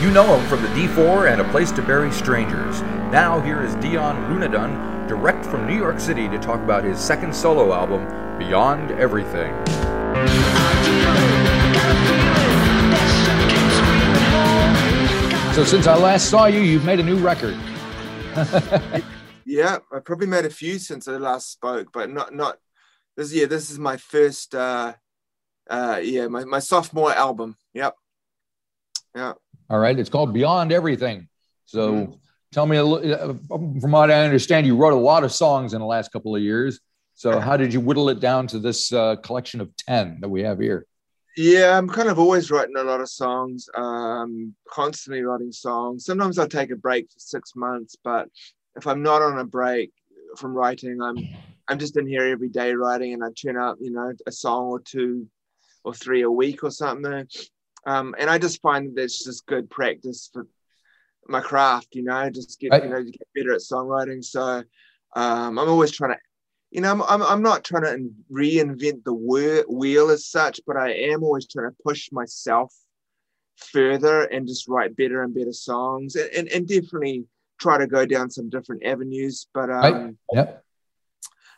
You know him from the D4 and A Place to Bury Strangers. Now, here is Dion Lunadon, direct from New York City, to talk about his second solo album, Beyond Everything. So, since I last saw you, you've made a new record. yeah, I probably made a few since I last spoke, but not not this. Yeah, this is my first. uh uh Yeah, my my sophomore album. Yep. Yeah. All right. It's called Beyond Everything. So mm-hmm. tell me a little, uh, from what I understand, you wrote a lot of songs in the last couple of years. So how did you whittle it down to this uh, collection of 10 that we have here? Yeah, I'm kind of always writing a lot of songs, um, constantly writing songs. Sometimes I'll take a break for six months, but if I'm not on a break from writing, I'm I'm just in here every day writing, and I turn out, you know, a song or two or three a week or something. Um, and I just find that it's just good practice for my craft, you know, just get, you know, to get better at songwriting. So um, I'm always trying to, you know, I'm, I'm, I'm not trying to reinvent the wheel as such, but I am always trying to push myself further and just write better and better songs and, and, and definitely try to go down some different avenues. But, um, right. yeah.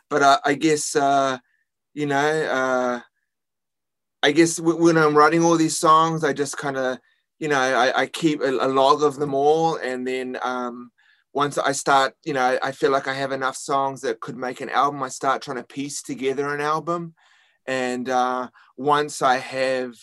But uh, I guess, uh, you know, uh, I guess when I'm writing all these songs, I just kind of, you know, I, I keep a, a, log of them all. And then um, once I start, you know, I feel like I have enough songs that could make an album, I start trying to piece together an album. And uh, once I have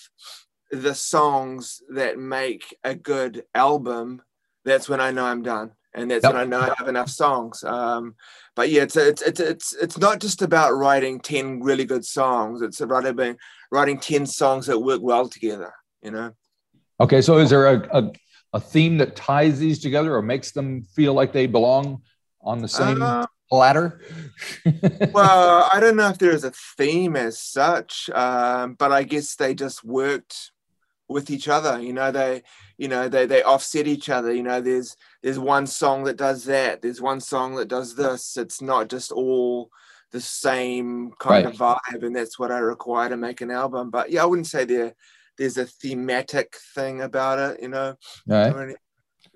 the songs that make a good album, that's when I know I'm done. And that's yep. when I know I have enough songs. Um, but yeah, it's, it's it's it's it's not just about writing ten really good songs. It's about being writing 10 songs that work well together, you know? Okay. So is there a, a, a theme that ties these together or makes them feel like they belong on the same uh, platter? well, I don't know if there's a theme as such, um, but I guess they just worked with each other you know they you know they they offset each other you know there's there's one song that does that there's one song that does this it's not just all the same kind right. of vibe, and that's what I require to make an album. But yeah, I wouldn't say there there's a thematic thing about it, you know. Right.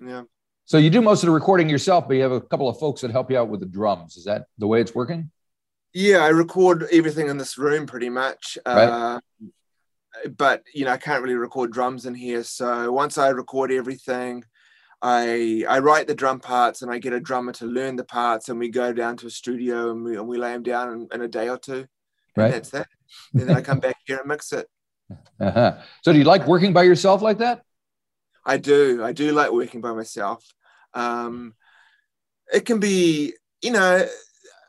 Yeah. So you do most of the recording yourself, but you have a couple of folks that help you out with the drums. Is that the way it's working? Yeah, I record everything in this room pretty much. Right. Uh, but you know, I can't really record drums in here. So once I record everything, I I write the drum parts and I get a drummer to learn the parts and we go down to a studio and we, and we lay them down in, in a day or two. Right. that's that. And then I come back here and mix it. Uh-huh. So do you like working by yourself like that? I do. I do like working by myself. Um, it can be, you know,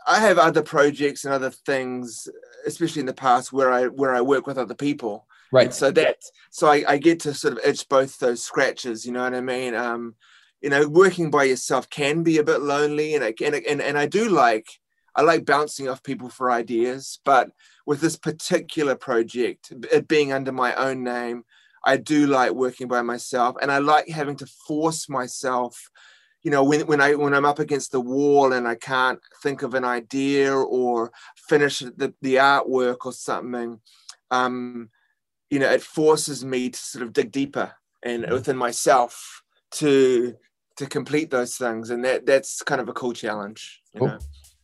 I have other projects and other things, especially in the past where I where I work with other people. Right. So that so I, I, get to sort of itch both those scratches. You know what I mean? Um, you know, working by yourself can be a bit lonely, and I, and and and I do like I like bouncing off people for ideas, but with this particular project, it being under my own name, I do like working by myself, and I like having to force myself. You know, when when I when I'm up against the wall and I can't think of an idea or finish the the artwork or something. Um, you know, it forces me to sort of dig deeper and mm-hmm. within myself to to complete those things, and that that's kind of a cool challenge. Cool. Know?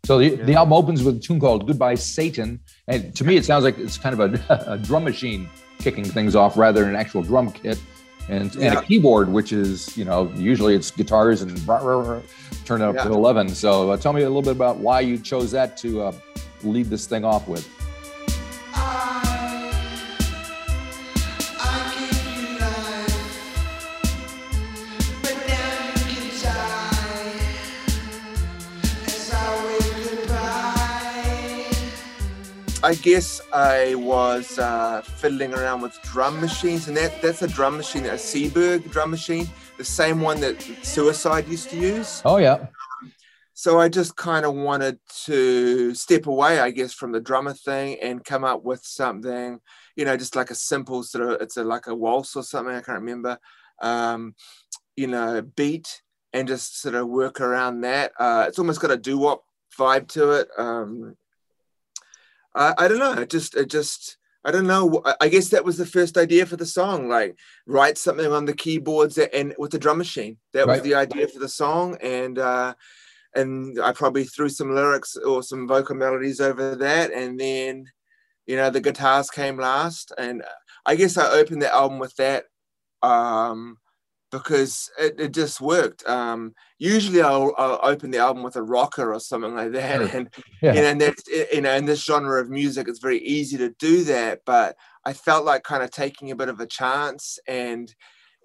So the, yeah. the album opens with a tune called "Goodbye Satan," and to me, it sounds like it's kind of a, a drum machine kicking things off rather than an actual drum kit. And, yeah. and a keyboard, which is, you know, usually it's guitars and rah, rah, rah, turn up yeah. to 11. So uh, tell me a little bit about why you chose that to uh, lead this thing off with. I guess I was uh, fiddling around with drum machines, and that, that's a drum machine, a Seeburg drum machine, the same one that Suicide used to use. Oh, yeah. So I just kind of wanted to step away, I guess, from the drummer thing and come up with something, you know, just like a simple sort of, it's a, like a waltz or something, I can't remember, um, you know, beat and just sort of work around that. Uh, it's almost got a doo-wop vibe to it. Um, I, I don't know. I just, I just, I don't know. I guess that was the first idea for the song. Like write something on the keyboards and with the drum machine. That right. was the idea for the song, and uh, and I probably threw some lyrics or some vocal melodies over that, and then you know the guitars came last, and I guess I opened the album with that. Um, because it, it just worked. Um, usually I'll, I'll, open the album with a rocker or something like that, and yeah. you know, and that's you know, in this genre of music, it's very easy to do that. But I felt like kind of taking a bit of a chance, and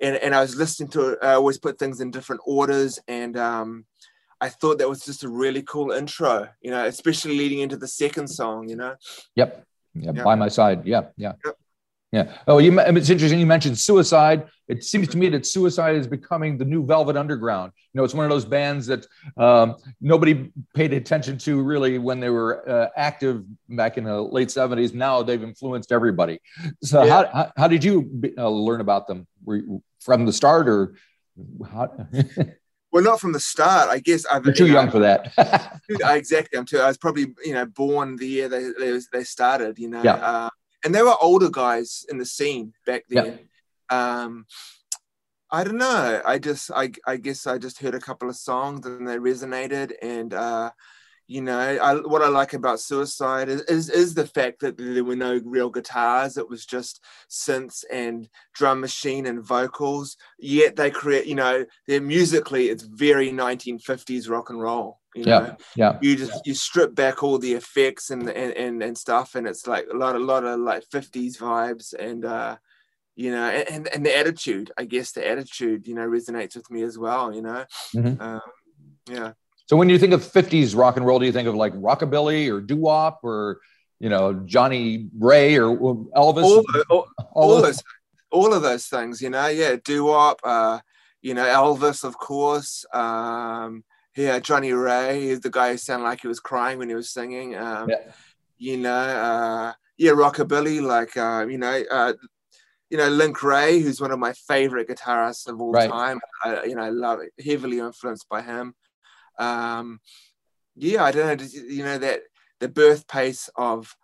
and and I was listening to it. I always put things in different orders, and um, I thought that was just a really cool intro. You know, especially leading into the second song. You know. Yep. Yeah, yep. by my side. Yeah, yeah. Yep. Yeah. Oh, you, it's interesting. You mentioned suicide. It seems to me that suicide is becoming the new Velvet Underground. You know, it's one of those bands that um, nobody paid attention to really when they were uh, active back in the late '70s. Now they've influenced everybody. So, yeah. how, how, how, did you uh, learn about them? Were you from the start, or how? well, not from the start. I guess I've, You're too young for that. exactly. I'm too. I was probably you know born the year they they, they started. You know. Yeah. Uh, and they were older guys in the scene back then. Yeah. Um, I don't know. I just, I, I guess I just heard a couple of songs and they resonated. And, uh, you know, I, what I like about Suicide is, is, is the fact that there were no real guitars. It was just synths and drum machine and vocals. Yet they create, you know, they're musically, it's very 1950s rock and roll. You know? yeah, yeah. You just you strip back all the effects and and and, and stuff, and it's like a lot a lot of like fifties vibes, and uh, you know, and and the attitude. I guess the attitude, you know, resonates with me as well. You know, mm-hmm. um, yeah. So when you think of '50s rock and roll, do you think of like rockabilly or doo wop or you know Johnnie Ray or Elvis? All, all, all, all those, all of those things. You know, yeah, doo wop. Uh, you know, Elvis, of course. Um, yeah, Johnnie Ray is the guy who sounded like he was crying when he was singing. Um, yeah. You know, uh, yeah, rockabilly, like uh, you know, uh, you know, Link Wray, who's one of my favorite guitarists of all right. time. I, you know, I love it, heavily influenced by him. Um, yeah, I don't know, you know that the birthplace of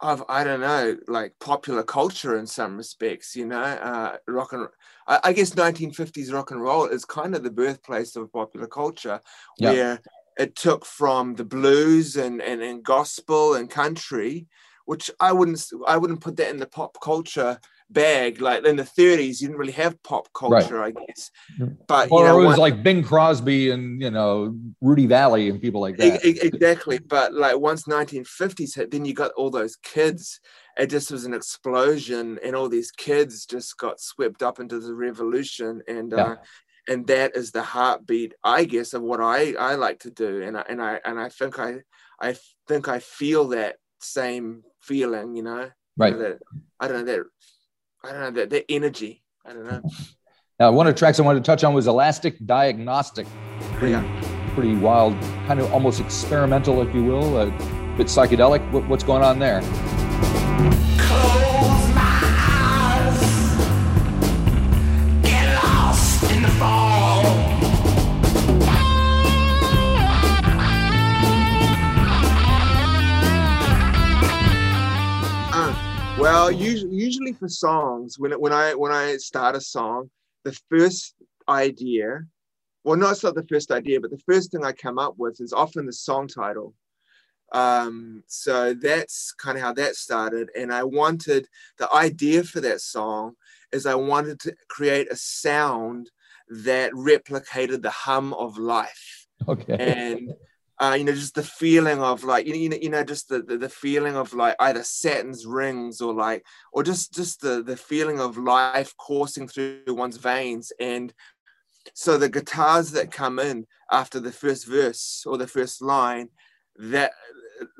of I don't know, like popular culture in some respects. You know, uh, rock and I, I, guess 1950s rock and roll is kind of the birthplace of popular culture, yeah. where it took from the blues and, and and gospel and country, which I wouldn't I wouldn't put that in the pop culture bag. Like in the 30s, you didn't really have pop culture, right. I guess. But or you know, it was one, like Bing Crosby and you know Rudy Vallée and people like that. Exactly. But like once 1950s hit, then you got all those kids. It just was an explosion, and all these kids just got swept up into the revolution, and yeah. uh, and that is the heartbeat, I guess, of what I I like to do, and I and I and I think I I think I feel that same feeling, you know. Right. That, I don't know that I don't know the, the energy. I don't know. Now, one of the tracks I wanted to touch on was Elastic Diagnostic. Pretty, yeah. pretty wild, kind of almost experimental, if you will, a bit psychedelic. What, what's going on there? For songs, when when I when I start a song, the first idea, well, not not the first idea, but the first thing I come up with is often the song title. Um, so that's kind of how that started. And I wanted the idea for that song is I wanted to create a sound that replicated the hum of life. Okay. And uh, you know, just the feeling of like, you know, you know, just the, the, the feeling of like either Saturn's rings or like, or just just the the feeling of life coursing through one's veins. And so the guitars that come in after the first verse or the first line, that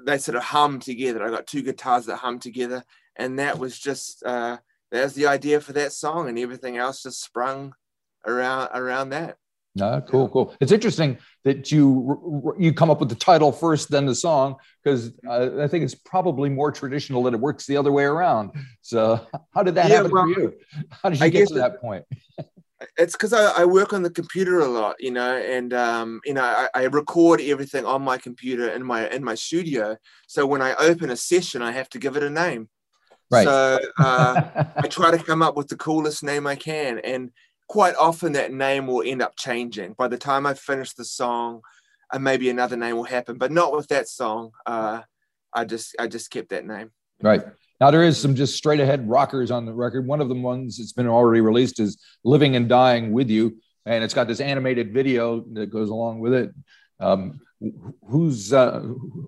they sort of hum together. I got two guitars that hum together, and that was just uh, that was the idea for that song, and everything else just sprung around around that. No, cool, yeah. cool. It's interesting that you you come up with the title first, then the song, because uh, I think it's probably more traditional that it works the other way around. So, how did that yeah, happen well, for you? How did you I get to that point? it's because I, I, work on the computer a lot, you know, and um, you know I, I, record everything on my computer in my in my studio. So when I open a session, I have to give it a name. Right. So uh, I try to come up with the coolest name I can, and quite often that name will end up changing. By the time I finish the song, and maybe another name will happen, but not with that song. Uh, I just I just kept that name. Right. Now there is some just straight ahead rockers on the record. One of the ones that's been already released is "Living and Dying with You," and it's got this animated video that goes along with it. Um, who's uh,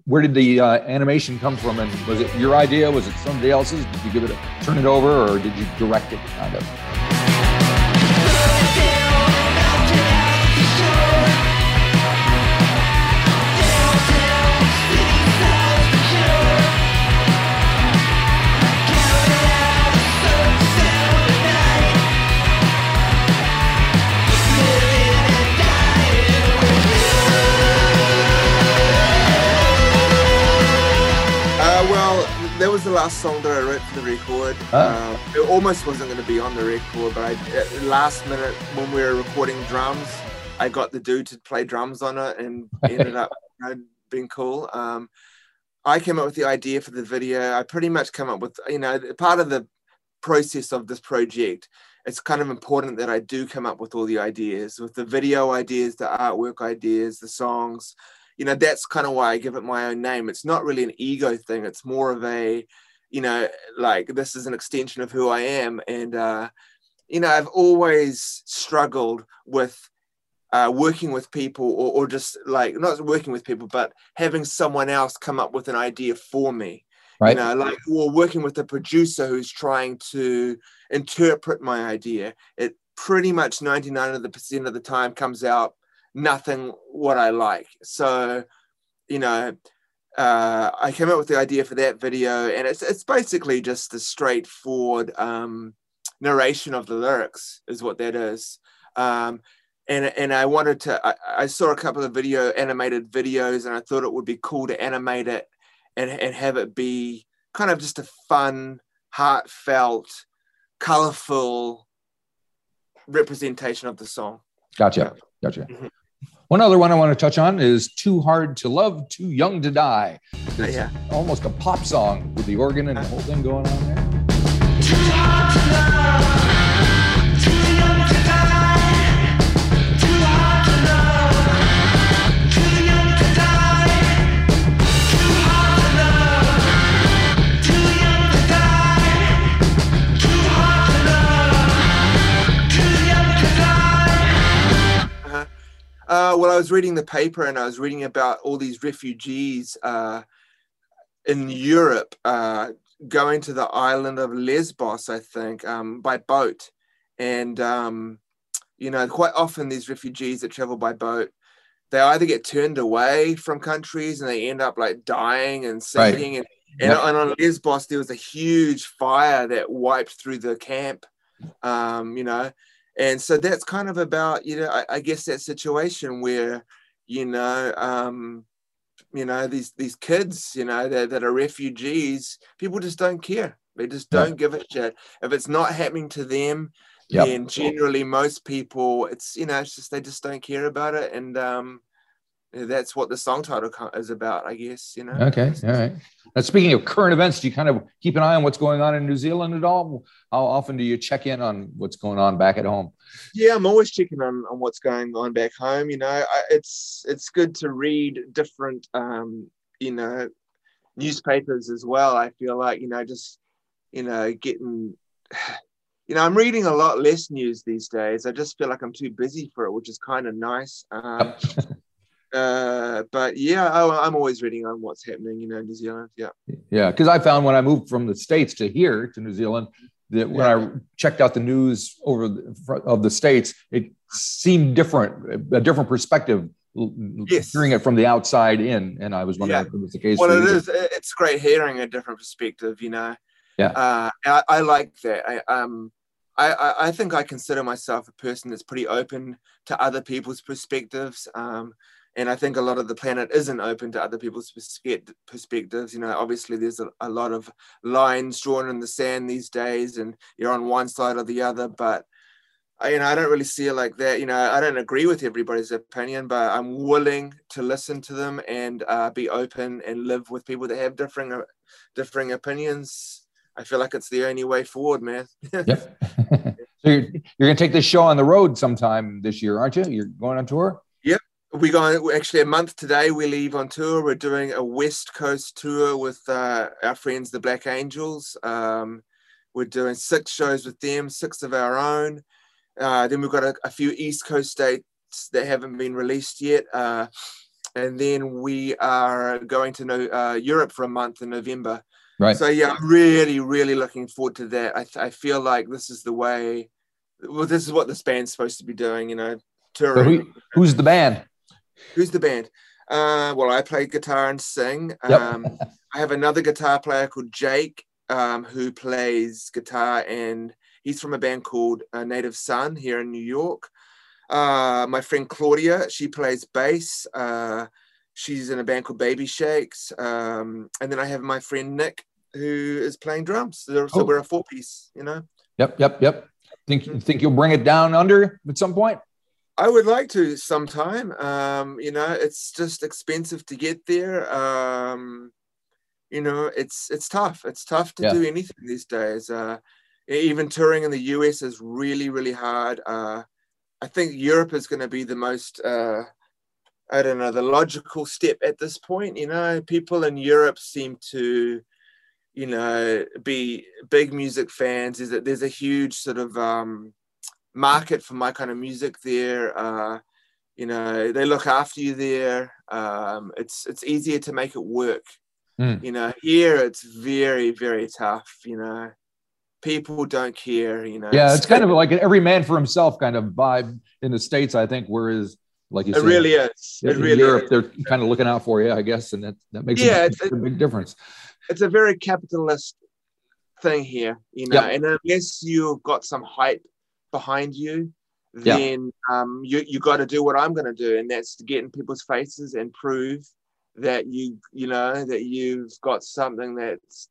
where did the uh, animation come from and was it your idea was it somebody else's did you give it a turn it over or did you direct it kind of last song that I wrote for the record. Uh, it almost wasn't going to be on the record, but I, at last minute when we were recording drums, I got the dude to play drums on it, and ended up you know, being cool. Um, I came up with the idea for the video. I pretty much come up with, you know, part of the process of this project. It's kind of important that I do come up with all the ideas, with the video ideas, the artwork ideas, the songs you know that's kind of why i give it my own name it's not really an ego thing it's more of a you know like this is an extension of who i am and uh you know i've always struggled with uh, working with people or, or just like not working with people but having someone else come up with an idea for me right. you know like or working with a producer who's trying to interpret my idea it pretty much 99 of the percent of the time comes out nothing what I like. So, you know, uh, I came up with the idea for that video, and it's it's basically just the straightforward um, narration of the lyrics is what that is. Um, and and I wanted to. I, I, saw a couple of video animated videos, and I thought it would be cool to animate it and and have it be kind of just a fun, heartfelt, colorful representation of the song. Gotcha. Gotcha. Mm-hmm. One other one I want to touch on is Too Hard to Love, Too Young to Die. It's yeah. almost a pop song with the organ and the whole thing going on there. Uh, well, I was reading the paper and I was reading about all these refugees uh, in Europe uh, going to the island of Lesbos, I think, um, by boat. And, um, you know, quite often these refugees that travel by boat, they either get turned away from countries and they end up like dying and sinking. Right. And, and, yep. and, on Lesbos, there was a huge fire that wiped through the camp, um, you know and so that's kind of about you know I, I guess that situation where you know um, you know these these kids you know that, that are refugees people just don't care they just don't yeah. give a shit if it's not happening to them yep. then generally most people it's you know it's just they just don't care about it and um that's what the song title is about, I guess. You know. Okay. All right. Now, speaking of current events, do you kind of keep an eye on what's going on in New Zealand at all? How often do you check in on what's going on back at home? Yeah, I'm always checking on, on what's going on back home. You know, I, it's it's good to read different, um, you know, newspapers as well. I feel like you know, just you know, getting. You know, I'm reading a lot less news these days. I just feel like I'm too busy for it, which is kind of nice. Um, uh, but yeah, I, am always reading on what's happening, you know, in New Zealand. Yeah. Yeah. Cause I found when I moved from the States to here to New Zealand, that when yeah. I checked out the news over the, of the States, it seemed different, a different perspective. Yes. Hearing it from the outside in, and I was wondering yeah. if it was the case. Well, it is. It's great hearing a different perspective. You know. Yeah. Uh, I, I like that. I um, I, I think I consider myself a person that's pretty open to other people's perspectives. Um, and I think a lot of the planet isn't open to other people's perspectives. You know, obviously there's a, a, lot of lines drawn in the sand these days, and you're on one side or the other. But I, you know, I don't really see it like that. You know, I don't agree with everybody's opinion, but I'm willing to listen to them and uh, be open and live with people that have differing, uh, differing opinions. I feel like it's the only way forward, man. yep. so you're, you're going to take this show on the road sometime this year, aren't you? You're going on tour? We're going actually a month today. We leave on tour. We're doing a West Coast tour with uh, our friends, the Black Angels. Um, we're doing six shows with them, six of our own. Uh, then we've got a, a, few East Coast dates that haven't been released yet. Uh, and then we are going to uh, Europe for a month in November. Right. So yeah, I'm really, really looking forward to that. I, I feel like this is the way. Well, this is what this band's supposed to be doing. You know, touring. So who, who's the band? Who's the band? Uh, well, I play guitar and sing. Yep. Um, I have another guitar player called Jake, um, who plays guitar, and he's from a band called uh, Native Son here in New York. Uh, my friend Claudia, she plays bass. Uh, she's in a band called Baby Shakes. Um, and then I have my friend Nick, who is playing drums. So, oh. we're a four piece, you know. Yep, yep, yep. Think think you'll bring it down under at some point? I would like to sometime. Um, you know, it's just expensive to get there. Um, you know, it's it's tough. It's tough to yeah. do anything these days. Uh, even touring in the US is really, really hard. Uh, I think Europe is going to be the most, uh, I don't know, the logical step at this point. You know, people in Europe seem to you know, be big music fans. Is that there's a huge sort of um, market for my kind of music there. Uh, you know, they look after you there. Um, it's it's easier to make it work. Mm. You know, here it's very very tough. You know, people don't care. You know, yeah, it's kind of like an every man for himself kind of vibe in the states. I think, whereas like you it said, really is. It really Europe, is. they're kind of looking out for you, I guess, and that that makes yeah, a, a big difference it's a very capitalist thing here, you know. Yep. And unless you've got some hype behind you, then um, you you got to do what I'm going to do, and that's to get in people's faces and prove that you you know that you've got something that's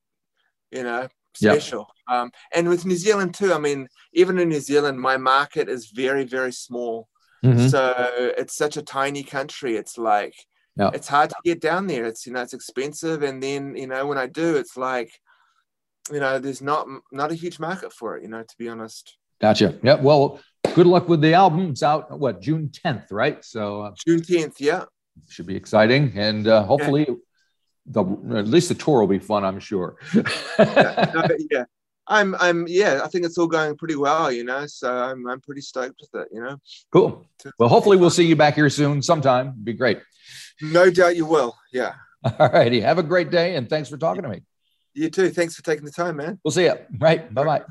you know special. Yep. Um, and with New Zealand too, I mean, even in New Zealand, my market is very very small. Mm-hmm. So it's such a tiny country. It's like yeah. it's hard to get down there. It's you know it's expensive, and then you know when I do, it's like you know there's not not a huge market for it. You know, to be honest. Gotcha. Yeah. Well, good luck with the album. It's out what June 10th, right? So uh, June 10th. Yeah. Should be exciting, and uh, hopefully. Yeah. The, at least the tour will be fun, I'm sure. yeah, no, yeah, I'm, I'm, yeah, I think it's all going pretty well, you know. So I'm, I'm pretty stoked with it, you know. Cool. Well, hopefully we'll see you back here soon, sometime. It'd be great. No doubt you will. Yeah. All righty. Have a great day and thanks for talking to me. You too. Thanks for taking the time, man. We'll see you. Right. Bye bye.